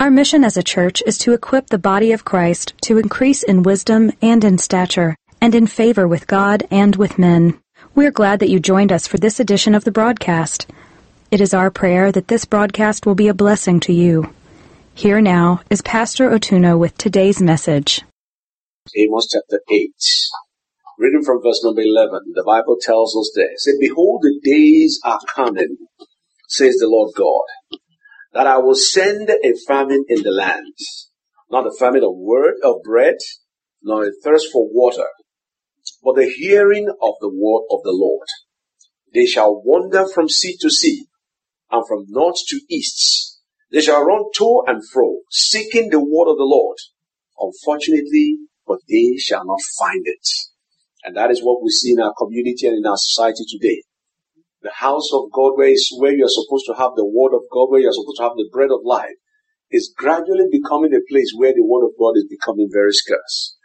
Our mission as a church is to equip the body of Christ to increase in wisdom and in stature, and in favor with God and with men. We're glad that you joined us for this edition of the broadcast. It is our prayer that this broadcast will be a blessing to you. Here now is Pastor Otuno with today's message. Amos chapter 8. Reading from verse number 11, the Bible tells us say, Behold, the days are coming, says the Lord God, that I will send a famine in the land, not a famine of word of bread, nor a thirst for water, but the hearing of the word of the Lord. They shall wander from sea to sea, and from north to east. They shall run to and fro, seeking the word of the Lord. Unfortunately, but they shall not find it. And that is what we see in our community and in our society today the house of God where, is, where you're supposed to have the word of God, where you're supposed to have the bread of life, is gradually becoming a place where the word of God is becoming very scarce.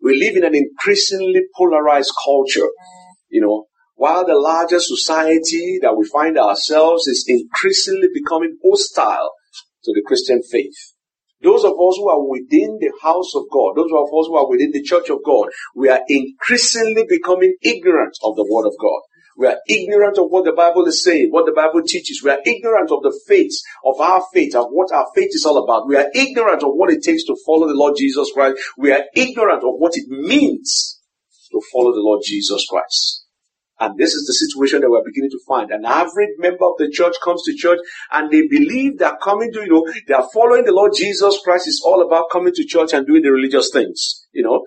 We live in an increasingly polarized culture, you know, while the larger society that we find ourselves is increasingly becoming hostile to the Christian faith. Those of us who are within the house of God, those of us who are within the church of God, we are increasingly becoming ignorant of the word of God. We are ignorant of what the Bible is saying, what the Bible teaches. We are ignorant of the faith, of our faith, of what our faith is all about. We are ignorant of what it takes to follow the Lord Jesus Christ. We are ignorant of what it means to follow the Lord Jesus Christ. And this is the situation that we're beginning to find. An average member of the church comes to church and they believe they're coming to, you know, they are following the Lord Jesus Christ. It's all about coming to church and doing the religious things, you know.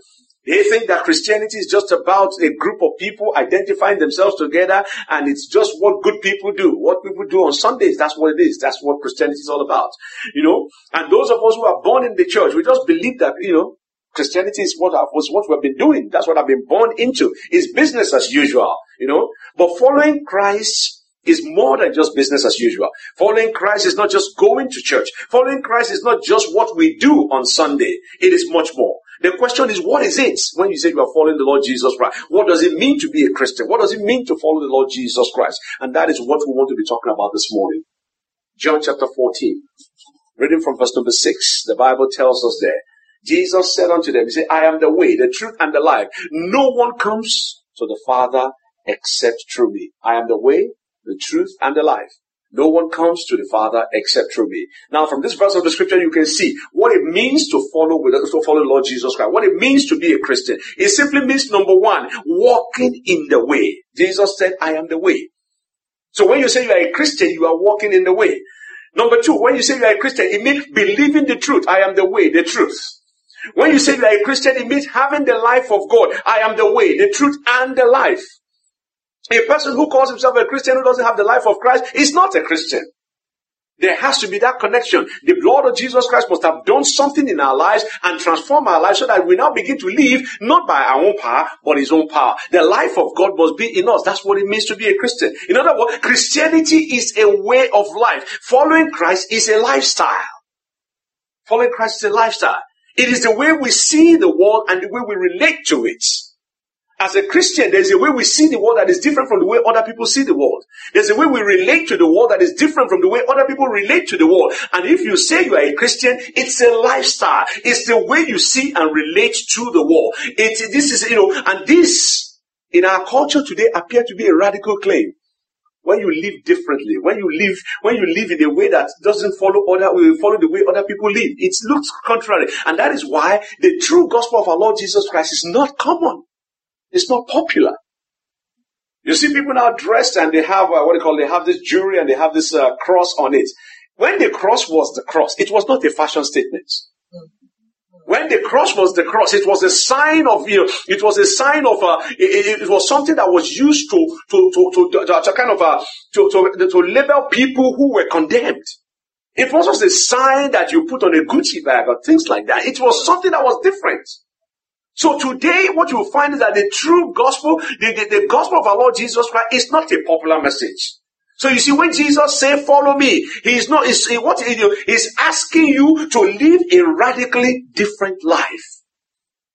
They think that Christianity is just about a group of people identifying themselves together and it's just what good people do. What people do on Sundays, that's what it is. That's what Christianity is all about. You know? And those of us who are born in the church, we just believe that, you know, Christianity is what was what we've been doing. That's what I've been born into. It's business as usual, you know. But following Christ is more than just business as usual. Following Christ is not just going to church. Following Christ is not just what we do on Sunday. It is much more. The question is, what is it when you say you are following the Lord Jesus Christ? What does it mean to be a Christian? What does it mean to follow the Lord Jesus Christ? And that is what we want to be talking about this morning. John chapter 14, reading from verse number 6, the Bible tells us there, Jesus said unto them, He said, I am the way, the truth, and the life. No one comes to the Father except through me. I am the way, the truth, and the life. No one comes to the Father except through me. Now, from this verse of the scripture, you can see what it means to follow with, to follow Lord Jesus Christ. What it means to be a Christian. It simply means number one, walking in the way. Jesus said, I am the way. So when you say you are a Christian, you are walking in the way. Number two, when you say you are a Christian, it means believing the truth. I am the way, the truth. When you say you are a Christian, it means having the life of God. I am the way, the truth, and the life. A person who calls himself a Christian who doesn't have the life of Christ is not a Christian. There has to be that connection. The blood of Jesus Christ must have done something in our lives and transform our lives so that we now begin to live not by our own power, but His own power. The life of God must be in us. That's what it means to be a Christian. In other words, Christianity is a way of life. Following Christ is a lifestyle. Following Christ is a lifestyle. It is the way we see the world and the way we relate to it. As a Christian, there's a way we see the world that is different from the way other people see the world. There's a way we relate to the world that is different from the way other people relate to the world. And if you say you are a Christian, it's a lifestyle. It's the way you see and relate to the world. It, this is, you know, and this in our culture today appear to be a radical claim. When you live differently, when you live, when you live in a way that doesn't follow other, will follow the way other people live, it looks contrary. And that is why the true gospel of our Lord Jesus Christ is not common. It's not popular. You see people now dressed and they have uh, what they call they have this jewelry and they have this uh, cross on it. When the cross was the cross, it was not a fashion statement. When the cross was the cross, it was a sign of you know, it was a sign of uh, it, it was something that was used to to to to, to, to kind of uh, to, to to label people who were condemned. It wasn't a sign that you put on a Gucci bag or things like that. It was something that was different. So today, what you will find is that the true gospel, the, the, the gospel of our Lord Jesus Christ is not a popular message. So you see, when Jesus say, follow me, he's not, he's, what he do, he's asking you to live a radically different life.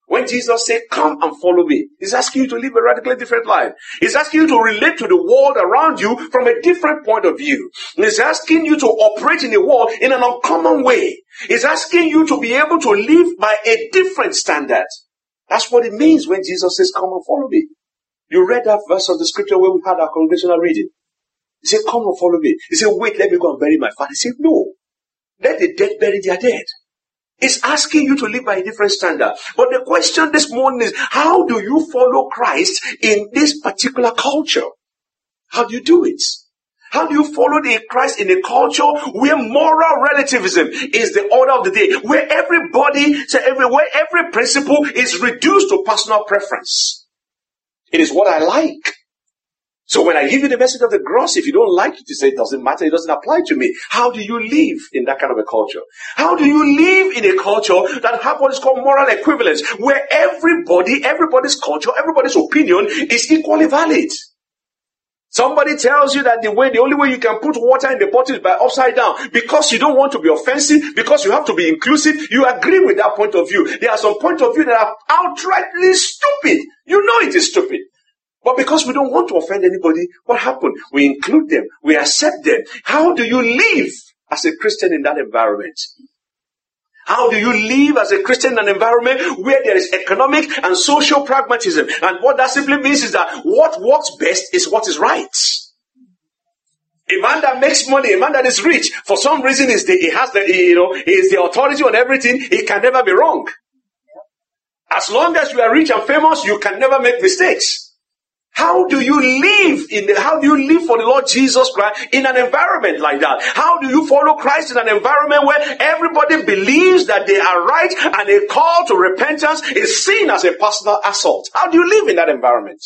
When Jesus said, come and follow me, he's asking you to live a radically different life. He's asking you to relate to the world around you from a different point of view. He's asking you to operate in the world in an uncommon way. He's asking you to be able to live by a different standard. That's what it means when Jesus says, come and follow me. You read that verse of the scripture where we had our congregational reading. He said, come and follow me. He said, wait, let me go and bury my father. He said, no. Let the dead bury their dead. It's asking you to live by a different standard. But the question this morning is, how do you follow Christ in this particular culture? How do you do it? How do you follow the Christ in a culture where moral relativism is the order of the day, where everybody, so everywhere, every principle is reduced to personal preference? It is what I like. So when I give you the message of the cross, if you don't like it, you say it doesn't matter, it doesn't apply to me. How do you live in that kind of a culture? How do you live in a culture that have what is called moral equivalence, where everybody, everybody's culture, everybody's opinion is equally valid? Somebody tells you that the way, the only way you can put water in the bottle is by upside down because you don't want to be offensive, because you have to be inclusive. You agree with that point of view. There are some point of view that are outrightly stupid. You know it is stupid. But because we don't want to offend anybody, what happened? We include them. We accept them. How do you live as a Christian in that environment? How do you live as a Christian in an environment where there is economic and social pragmatism? And what that simply means is that what works best is what is right. A man that makes money, a man that is rich, for some reason is the, he has the, you know, he is the authority on everything. He can never be wrong. As long as you are rich and famous, you can never make mistakes. How do you live in the, how do you live for the Lord Jesus Christ in an environment like that? How do you follow Christ in an environment where everybody believes that they are right and a call to repentance is seen as a personal assault? How do you live in that environment?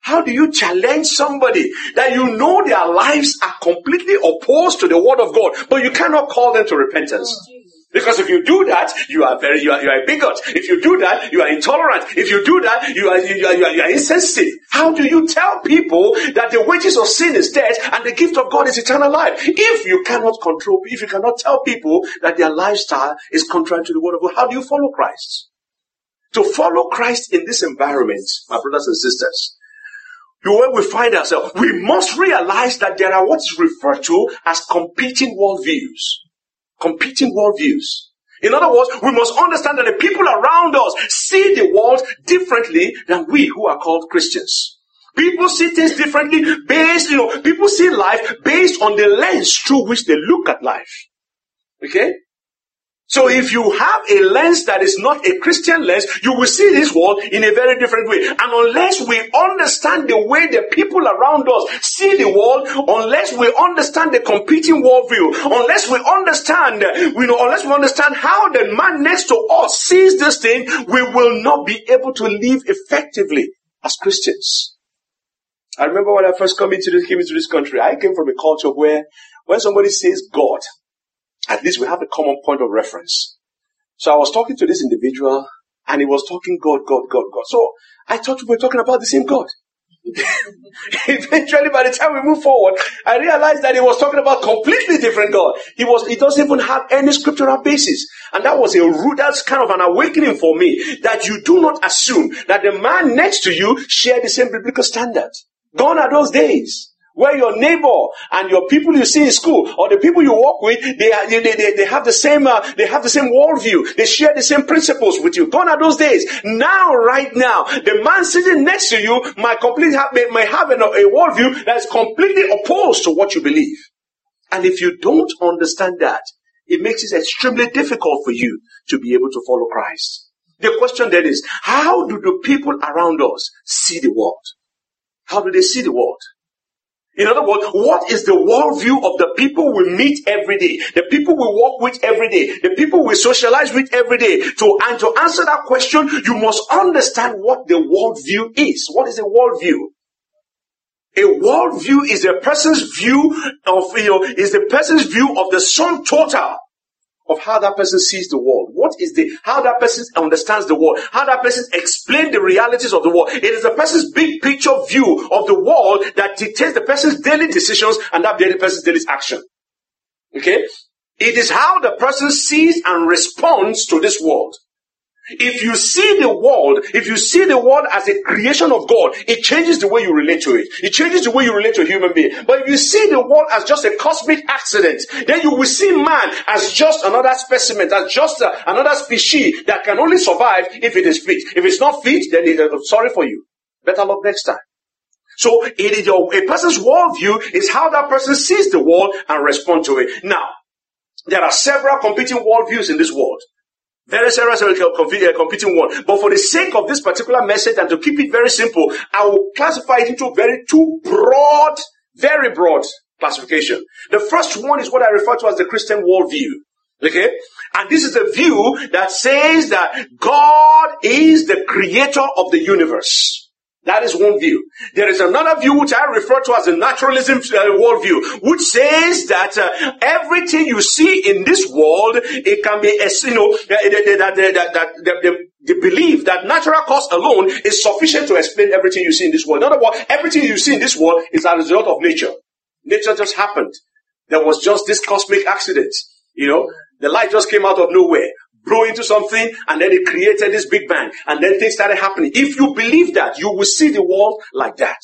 How do you challenge somebody that you know their lives are completely opposed to the word of God, but you cannot call them to repentance? Because if you do that, you are very, you are, you are a bigot. If you do that, you are intolerant. If you do that, you are, you are, you are, you are insensitive. How do you tell people that the wages of sin is death and the gift of God is eternal life? If you cannot control, if you cannot tell people that their lifestyle is contrary to the word of God, how do you follow Christ? To follow Christ in this environment, my brothers and sisters, where we find ourselves, we must realize that there are what is referred to as competing worldviews competing worldviews. In other words, we must understand that the people around us see the world differently than we who are called Christians. People see things differently based, you know, people see life based on the lens through which they look at life. Okay? So if you have a lens that is not a Christian lens, you will see this world in a very different way. And unless we understand the way the people around us see the world, unless we understand the competing worldview, unless we understand, we know, unless we understand how the man next to us sees this thing, we will not be able to live effectively as Christians. I remember when I first came into this, came into this country, I came from a culture where when somebody says God, at least we have a common point of reference. So I was talking to this individual and he was talking God, God, God, God. So I thought we were talking about the same God. Eventually, by the time we move forward, I realized that he was talking about completely different God. He was, he doesn't even have any scriptural basis. And that was a root, that's kind of an awakening for me that you do not assume that the man next to you share the same biblical standards. Gone are those days where your neighbor and your people you see in school or the people you work with, they, they, they, they have the same, uh, they have the same worldview. They share the same principles with you. Gone are those days. Now, right now, the man sitting next to you might completely have, may have a, a worldview that is completely opposed to what you believe. And if you don't understand that, it makes it extremely difficult for you to be able to follow Christ. The question then is, how do the people around us see the world? How do they see the world? In other words, what is the worldview of the people we meet every day? The people we work with every day? The people we socialize with every day? To, and to answer that question, you must understand what the worldview is. What is the worldview? A worldview is a person's view of, you know, is the person's view of the sum total of how that person sees the world. What is the, how that person understands the world, how that person explains the realities of the world. It is the person's big picture view of the world that dictates the person's daily decisions and that daily person's daily action. Okay? It is how the person sees and responds to this world. If you see the world, if you see the world as a creation of God, it changes the way you relate to it. It changes the way you relate to a human being. But if you see the world as just a cosmic accident, then you will see man as just another specimen, as just a, another species that can only survive if it is fit. If it's not fit, then it, uh, sorry for you. Better luck next time. So it is your, a person's worldview is how that person sees the world and respond to it. Now, there are several competing worldviews in this world. Very serious uh, uh, competing one. But for the sake of this particular message and to keep it very simple, I will classify it into very two broad, very broad classification. The first one is what I refer to as the Christian worldview. Okay? And this is a view that says that God is the creator of the universe. That is one view. There is another view which I refer to as the naturalism uh, worldview, which says that uh, everything you see in this world, it can be, you know, that, the, the belief that natural cause alone is sufficient to explain everything you see in this world. In other words, everything you see in this world is a result of nature. Nature just happened. There was just this cosmic accident. You know, the light just came out of nowhere blow into something and then it created this big bang and then things started happening. If you believe that, you will see the world like that.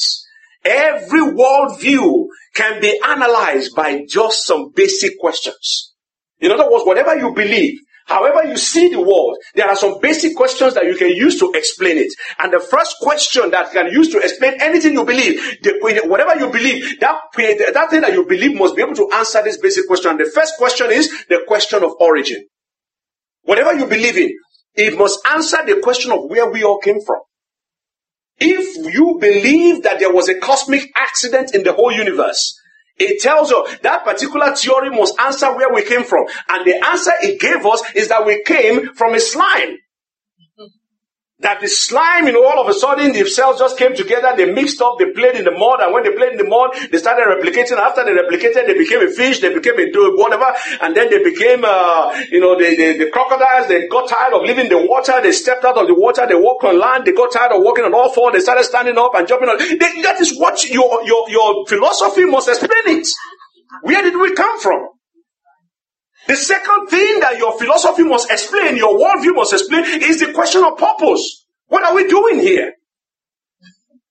Every worldview can be analyzed by just some basic questions. In other words, whatever you believe, however you see the world, there are some basic questions that you can use to explain it. And the first question that you can use to explain anything you believe, the, whatever you believe, that, that thing that you believe must be able to answer this basic question. And the first question is the question of origin. Whatever you believe in, it must answer the question of where we all came from. If you believe that there was a cosmic accident in the whole universe, it tells you that particular theory must answer where we came from. And the answer it gave us is that we came from a slime that the slime, you know, all of a sudden the cells just came together, they mixed up, they played in the mud, and when they played in the mud, they started replicating. After they replicated, they became a fish, they became a whatever, and then they became, uh, you know, the, the, the, crocodiles, they got tired of living in the water, they stepped out of the water, they walked on land, they got tired of walking on all four, they started standing up and jumping on. They, that is what your, your, your philosophy must explain it. Where did we come from? The second thing that your philosophy must explain, your worldview must explain, is the question of purpose. What are we doing here?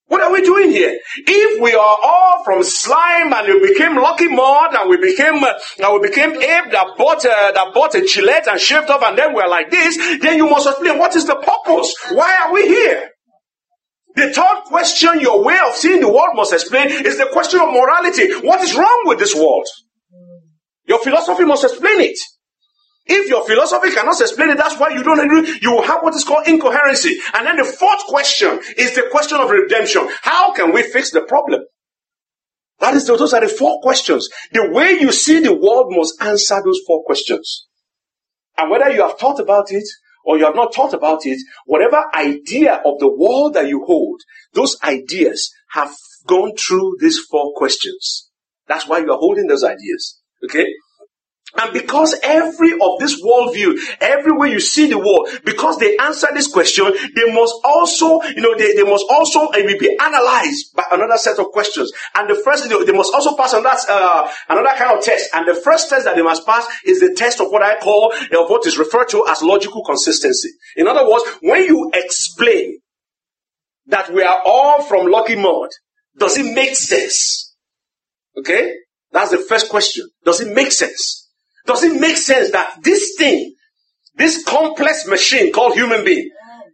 What are we doing here? If we are all from slime and we became lucky mud and we became uh, and we became ape that bought uh, that bought a Gillette and shaved off and then we're like this, then you must explain what is the purpose? Why are we here? The third question your way of seeing the world must explain is the question of morality. What is wrong with this world? Your philosophy must explain it. If your philosophy cannot explain it, that's why you don't agree. You will have what is called incoherency. And then the fourth question is the question of redemption. How can we fix the problem? That is, those are the four questions. The way you see the world must answer those four questions. And whether you have thought about it or you have not thought about it, whatever idea of the world that you hold, those ideas have gone through these four questions. That's why you are holding those ideas. Okay? And because every of this worldview, everywhere you see the world, because they answer this question, they must also, you know, they, they must also uh, be analyzed by another set of questions. And the first, they must also pass on that, uh, another kind of test. And the first test that they must pass is the test of what I call, of what is referred to as logical consistency. In other words, when you explain that we are all from Lucky Mud, does it make sense? Okay? That's the first question. Does it make sense? Does it make sense that this thing, this complex machine called human being,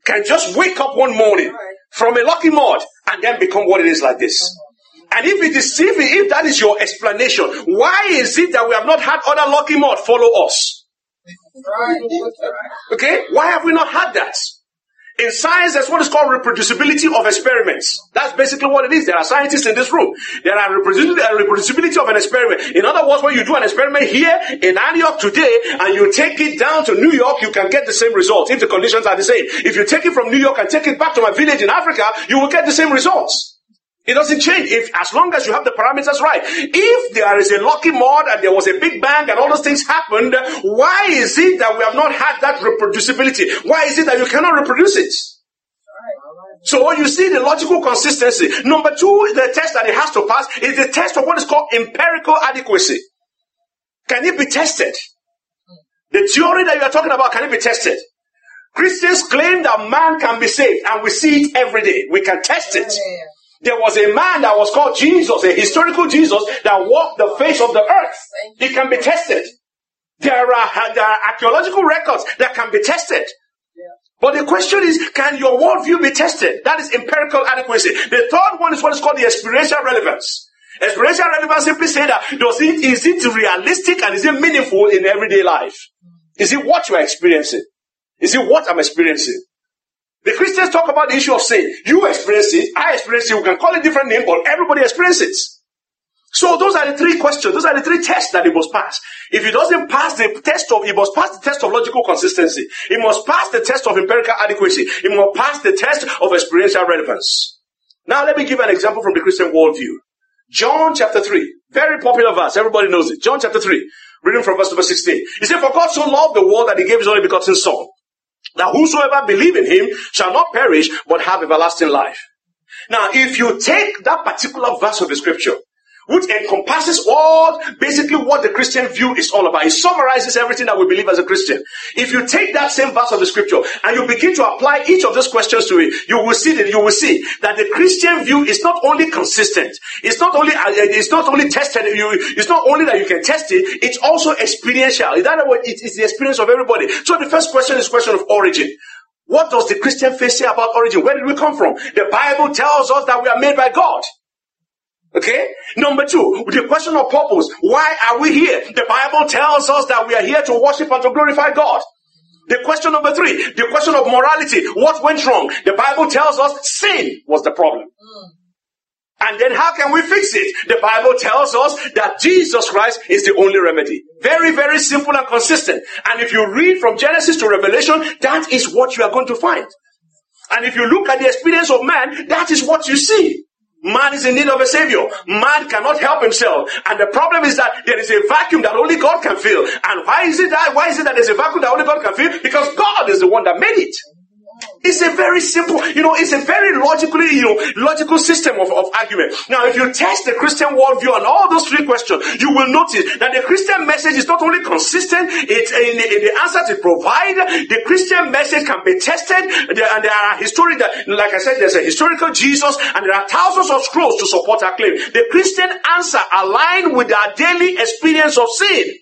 can just wake up one morning from a lucky mud and then become what it is like this? And if it is if, if that is your explanation, why is it that we have not had other lucky mud follow us? Okay, why have we not had that? In science, there's what is called reproducibility of experiments. That's basically what it is. There are scientists in this room. There are uh, reproducibility of an experiment. In other words, when you do an experiment here in Antioch today and you take it down to New York, you can get the same result if the conditions are the same. If you take it from New York and take it back to my village in Africa, you will get the same results. It doesn't change if as long as you have the parameters right. If there is a lucky mod and there was a big bang and all those things happened, why is it that we have not had that reproducibility? Why is it that you cannot reproduce it? So you see the logical consistency. Number two, the test that it has to pass is the test of what is called empirical adequacy. Can it be tested? The theory that you are talking about, can it be tested? Christians claim that man can be saved and we see it every day. We can test it. There was a man that was called Jesus, a historical Jesus that walked the face of the earth. It can be tested. There are, there are archaeological records that can be tested. But the question is, can your worldview be tested? That is empirical adequacy. The third one is what is called the experiential relevance. Experiential relevance simply say that does it, is it realistic and is it meaningful in everyday life? Is it what you are experiencing? Is it what I'm experiencing? The Christians talk about the issue of sin. You experience it, experience it, we can call it different name, but everybody experiences it. So those are the three questions, those are the three tests that he must pass. If he doesn't pass the test of, he must pass the test of logical consistency. He must pass the test of empirical adequacy. He must pass the test of experiential relevance. Now let me give an example from the Christian worldview. John chapter 3, very popular verse, everybody knows it. John chapter 3, reading from verse number 16. He said, For God so loved the world that he gave his only begotten son that whosoever believe in him shall not perish, but have everlasting life. Now, if you take that particular verse of the scripture which encompasses all basically what the Christian view is all about. It summarizes everything that we believe as a Christian. If you take that same verse of the scripture and you begin to apply each of those questions to it, you will see that you will see that the Christian view is not only consistent, it's not only uh, it's not only tested. You, it's not only that you can test it, it's also experiential. In other words, it is the experience of everybody. So the first question is question of origin. What does the Christian faith say about origin? Where did we come from? The Bible tells us that we are made by God. Okay? Number two, the question of purpose. Why are we here? The Bible tells us that we are here to worship and to glorify God. The question number three, the question of morality. What went wrong? The Bible tells us sin was the problem. Mm. And then how can we fix it? The Bible tells us that Jesus Christ is the only remedy. Very, very simple and consistent. And if you read from Genesis to Revelation, that is what you are going to find. And if you look at the experience of man, that is what you see. Man is in need of a savior. Man cannot help himself. And the problem is that there is a vacuum that only God can fill. And why is it that, why is it that there's a vacuum that only God can fill? Because God is the one that made it. It's a very simple, you know, it's a very logically, you know, logical system of, of argument. Now, if you test the Christian worldview on all those three questions, you will notice that the Christian message is not only consistent, it's in, in the answers it provides, the Christian message can be tested, and there are historical, like I said, there's a historical Jesus, and there are thousands of scrolls to support our claim. The Christian answer align with our daily experience of sin.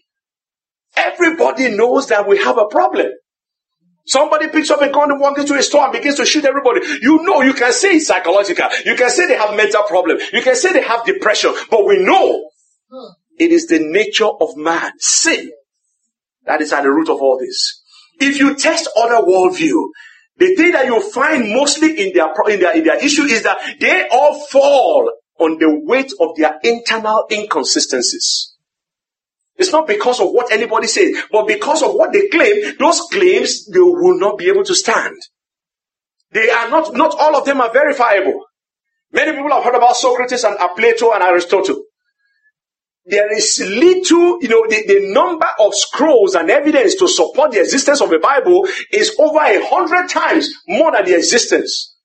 Everybody knows that we have a problem. Somebody picks up a gun walks into a store and begins to shoot everybody. You know, you can say it's psychological. You can say they have mental problem. You can say they have depression. But we know it is the nature of man, sin, that is at the root of all this. If you test other worldview, the thing that you find mostly in their, in their, in their issue is that they all fall on the weight of their internal inconsistencies. It's not because of what anybody says, but because of what they claim, those claims they will not be able to stand. They are not, not all of them are verifiable. Many people have heard about Socrates and Plato and Aristotle. There is little, you know, the, the number of scrolls and evidence to support the existence of the Bible is over a hundred times more than the existence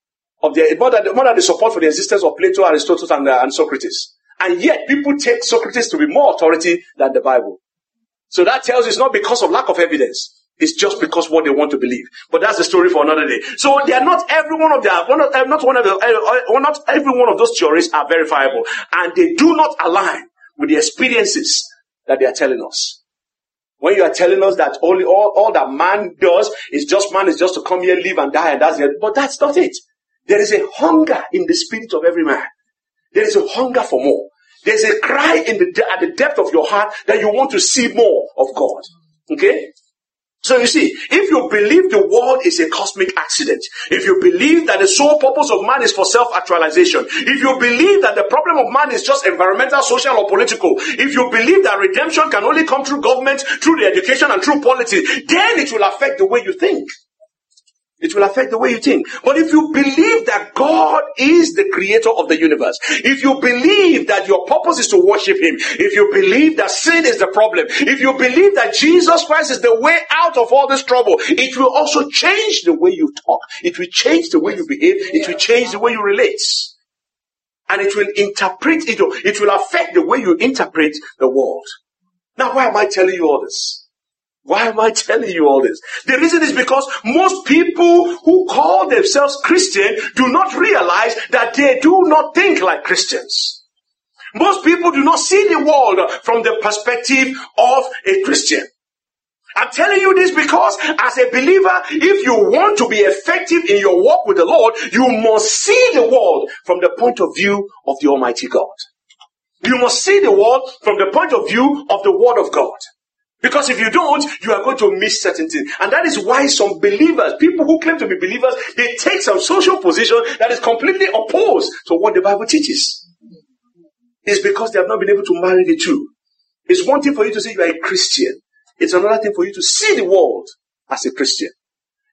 of the, more than, more than the support for the existence of Plato, Aristotle, and, uh, and Socrates. And yet people take Socrates to be more authority than the Bible. So that tells you it's not because of lack of evidence. It's just because what they want to believe. But that's the story for another day. So they are not every one of them, not, not one of the, uh, uh, not every one of those theories are verifiable. And they do not align with the experiences that they are telling us. When you are telling us that only all, all that man does is just man is just to come here, live and die and that's it. But that's not it. There is a hunger in the spirit of every man. There is a hunger for more. There's a cry in the, at the depth of your heart that you want to see more of God. Okay? So you see, if you believe the world is a cosmic accident, if you believe that the sole purpose of man is for self-actualization, if you believe that the problem of man is just environmental, social, or political, if you believe that redemption can only come through government, through the education, and through politics, then it will affect the way you think. It will affect the way you think. But if you believe that God is the creator of the universe, if you believe that your purpose is to worship Him, if you believe that sin is the problem, if you believe that Jesus Christ is the way out of all this trouble, it will also change the way you talk. It will change the way you behave. It will change the way you relate. And it will interpret, it it will affect the way you interpret the world. Now, why am I telling you all this? Why am I telling you all this? The reason is because most people who call themselves Christian do not realize that they do not think like Christians. Most people do not see the world from the perspective of a Christian. I'm telling you this because as a believer, if you want to be effective in your walk with the Lord, you must see the world from the point of view of the Almighty God. You must see the world from the point of view of the Word of God. Because if you don't, you are going to miss certain things. And that is why some believers, people who claim to be believers, they take some social position that is completely opposed to what the Bible teaches. It's because they have not been able to marry the two. It's one thing for you to say you are a Christian. It's another thing for you to see the world as a Christian.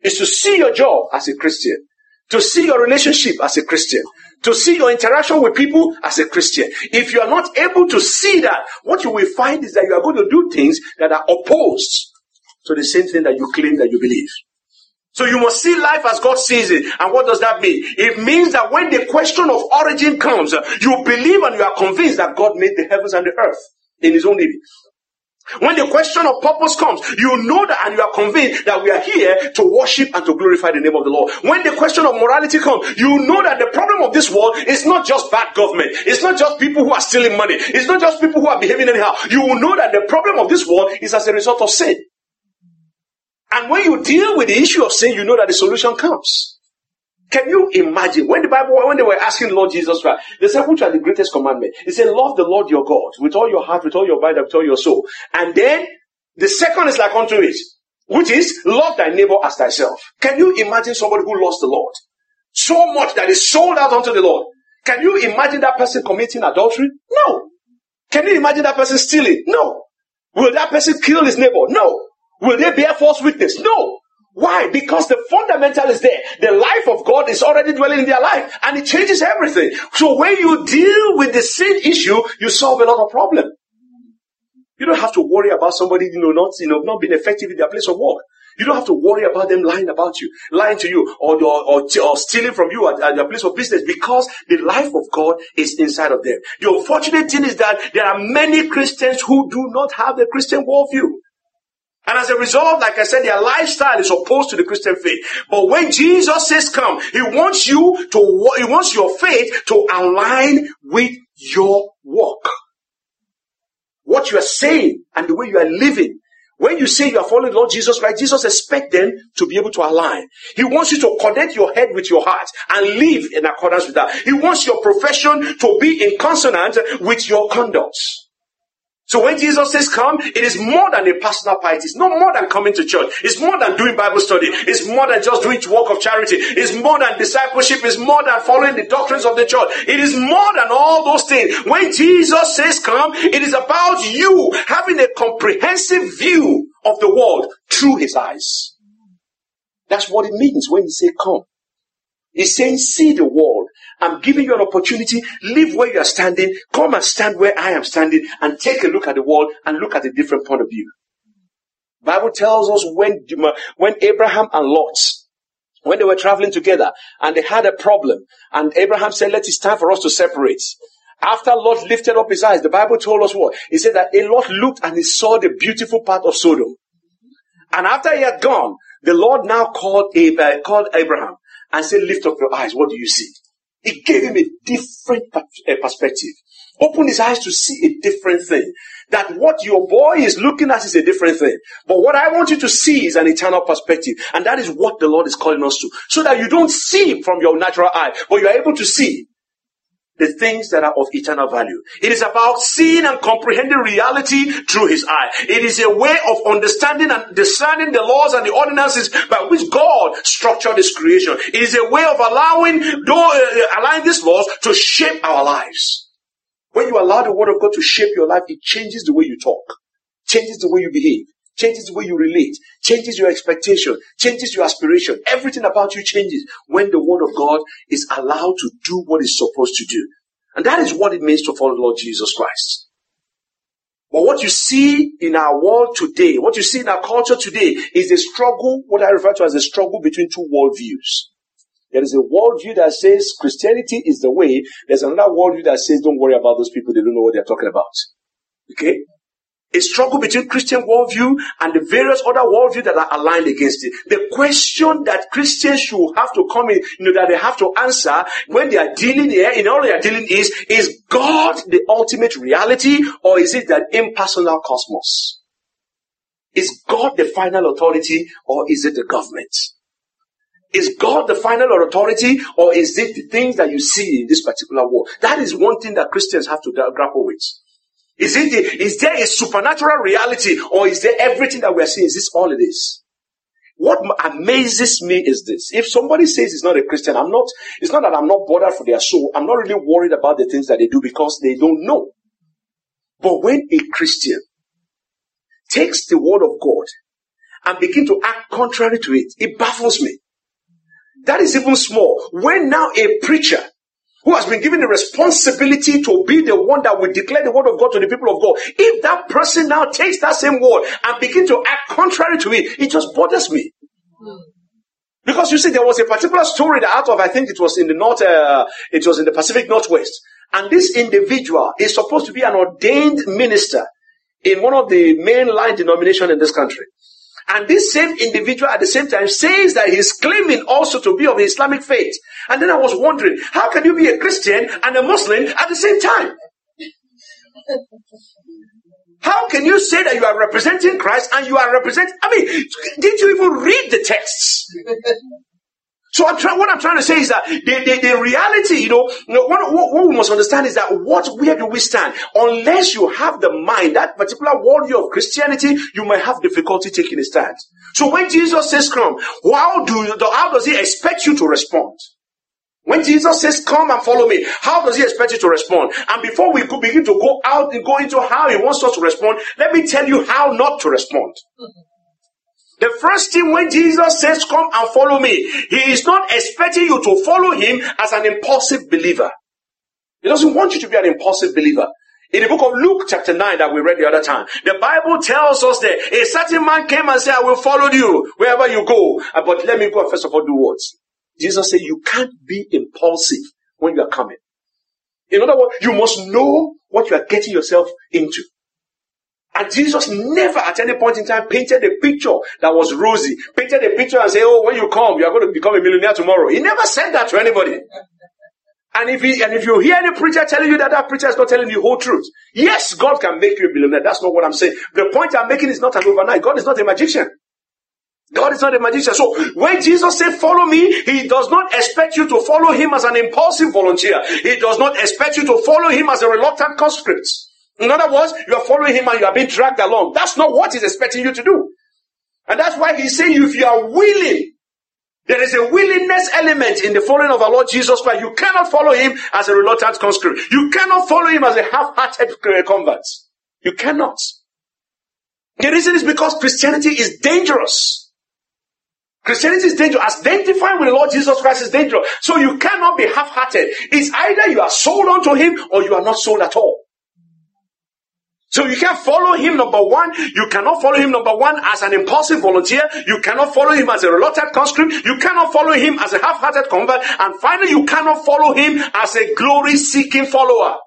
It's to see your job as a Christian. To see your relationship as a Christian to see your interaction with people as a Christian. If you are not able to see that, what you will find is that you are going to do things that are opposed to the same thing that you claim that you believe. So you must see life as God sees it. And what does that mean? It means that when the question of origin comes, you believe and you are convinced that God made the heavens and the earth in his own image. When the question of purpose comes, you know that and you are convinced that we are here to worship and to glorify the name of the Lord. When the question of morality comes, you know that the problem of this world is not just bad government. It's not just people who are stealing money. It's not just people who are behaving anyhow. You know that the problem of this world is as a result of sin. And when you deal with the issue of sin, you know that the solution comes. Can you imagine when the Bible, when they were asking Lord Jesus Christ, they said, which are the greatest commandment? He said, love the Lord your God with all your heart, with all your mind, with all your soul. And then the second is like unto it, which is love thy neighbor as thyself. Can you imagine somebody who loves the Lord so much that is sold out unto the Lord? Can you imagine that person committing adultery? No. Can you imagine that person stealing? No. Will that person kill his neighbor? No. Will they bear false witness? No. Why? Because the fundamental is there. The life of God is already dwelling in their life and it changes everything. So when you deal with the sin issue, you solve a lot of problem. You don't have to worry about somebody, you know, not, you know, not being effective in their place of work. You don't have to worry about them lying about you, lying to you, or, or, or, or stealing from you at, at their place of business because the life of God is inside of them. The unfortunate thing is that there are many Christians who do not have the Christian worldview. And as a result, like I said, their lifestyle is opposed to the Christian faith. But when Jesus says come, He wants you to, He wants your faith to align with your walk. What you are saying and the way you are living. When you say you are following Lord Jesus Christ, Jesus expects them to be able to align. He wants you to connect your head with your heart and live in accordance with that. He wants your profession to be in consonant with your conduct. So when Jesus says come, it is more than a personal piety. It's not more than coming to church. It's more than doing Bible study. It's more than just doing work of charity. It's more than discipleship. It's more than following the doctrines of the church. It is more than all those things. When Jesus says come, it is about you having a comprehensive view of the world through his eyes. That's what it means when he say come. He's saying see the world I'm giving you an opportunity. Leave where you are standing. Come and stand where I am standing and take a look at the world and look at a different point of view. Bible tells us when, when Abraham and Lot, when they were traveling together and they had a problem and Abraham said, let it's time for us to separate. After Lot lifted up his eyes, the Bible told us what? He said that a Lot looked and he saw the beautiful part of Sodom. And after he had gone, the Lord now called Abraham and said, lift up your eyes. What do you see? It gave him a different perspective. Open his eyes to see a different thing. That what your boy is looking at is a different thing. But what I want you to see is an eternal perspective. And that is what the Lord is calling us to. So that you don't see from your natural eye, but you are able to see the things that are of eternal value. It is about seeing and comprehending reality through his eye. It is a way of understanding and discerning the laws and the ordinances by which God structured his creation. It is a way of allowing, uh, allowing these laws to shape our lives. When you allow the word of God to shape your life, it changes the way you talk, changes the way you behave, changes the way you relate, changes your expectation, changes your aspiration. Everything about you changes when the word of God is allowed to do what it's supposed to do. And that is what it means to follow the Lord Jesus Christ. But what you see in our world today, what you see in our culture today is a struggle, what I refer to as a struggle between two worldviews. There is a worldview that says Christianity is the way. There's another worldview that says don't worry about those people. They don't know what they're talking about. Okay? A struggle between Christian worldview and the various other worldview that are aligned against it. The question that Christians should have to come in, you know, that they have to answer when they are dealing here, in all they are dealing is, is God the ultimate reality or is it an impersonal cosmos? Is God the final authority or is it the government? Is God the final authority or is it the things that you see in this particular world? That is one thing that Christians have to grapple with. Is it the, is there a supernatural reality or is there everything that we are seeing? Is this all it is? What amazes me is this. If somebody says he's not a Christian, I'm not, it's not that I'm not bothered for their soul. I'm not really worried about the things that they do because they don't know. But when a Christian takes the word of God and begin to act contrary to it, it baffles me. That is even small. When now a preacher who has been given the responsibility to be the one that will declare the word of God to the people of God. If that person now takes that same word and begin to act contrary to it, it just bothers me. Because you see, there was a particular story that out of, I think it was in the north, uh, it was in the Pacific Northwest. And this individual is supposed to be an ordained minister in one of the mainline denominations in this country. And this same individual at the same time says that he's claiming also to be of Islamic faith. And then I was wondering, how can you be a Christian and a Muslim at the same time? How can you say that you are representing Christ and you are representing, I mean, did you even read the texts? So I'm trying, what I'm trying to say is that the, the, the reality, you know, what, what, what, we must understand is that what, where do we stand? Unless you have the mind, that particular worldview of Christianity, you may have difficulty taking a stand. So when Jesus says come, how do, you, how does he expect you to respond? When Jesus says, come and follow me, how does he expect you to respond? And before we could begin to go out and go into how he wants us to respond, let me tell you how not to respond. Mm-hmm. The first thing when Jesus says, come and follow me, he is not expecting you to follow him as an impulsive believer. He doesn't want you to be an impulsive believer. In the book of Luke chapter 9 that we read the other time, the Bible tells us that a certain man came and said, I will follow you wherever you go. Uh, but let me go first of all do what? Jesus said, you can't be impulsive when you are coming. In other words, you must know what you are getting yourself into. And Jesus never at any point in time painted a picture that was rosy, painted a picture and said, Oh, when you come, you are going to become a millionaire tomorrow. He never said that to anybody. And if he, and if you hear any preacher telling you that that preacher is not telling you the whole truth, yes, God can make you a millionaire. That's not what I'm saying. The point I'm making is not an overnight. God is not a magician. God is not a magician. So when Jesus said, follow me, he does not expect you to follow him as an impulsive volunteer. He does not expect you to follow him as a reluctant conscript. In other words, you are following him and you are being dragged along. That's not what he's expecting you to do. And that's why he's saying if you are willing, there is a willingness element in the following of our Lord Jesus Christ. You cannot follow him as a reluctant conscript. You cannot follow him as a half-hearted uh, convert. You cannot. The reason is because Christianity is dangerous. Christianity is dangerous. Identifying with the Lord Jesus Christ is dangerous. So you cannot be half-hearted. It's either you are sold onto him or you are not sold at all. So you can't follow him, number one. You cannot follow him, number one, as an impulsive volunteer. You cannot follow him as a reluctant conscript. You cannot follow him as a half-hearted convert. And finally, you cannot follow him as a glory-seeking follower.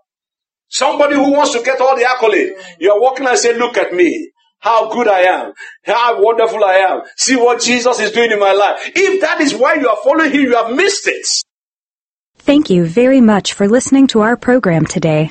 Somebody who wants to get all the accolade. You're walking and say, look at me. How good I am. How wonderful I am. See what Jesus is doing in my life. If that is why you are following him, you have missed it. Thank you very much for listening to our program today.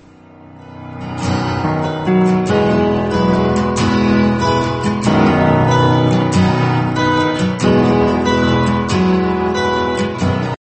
Bye.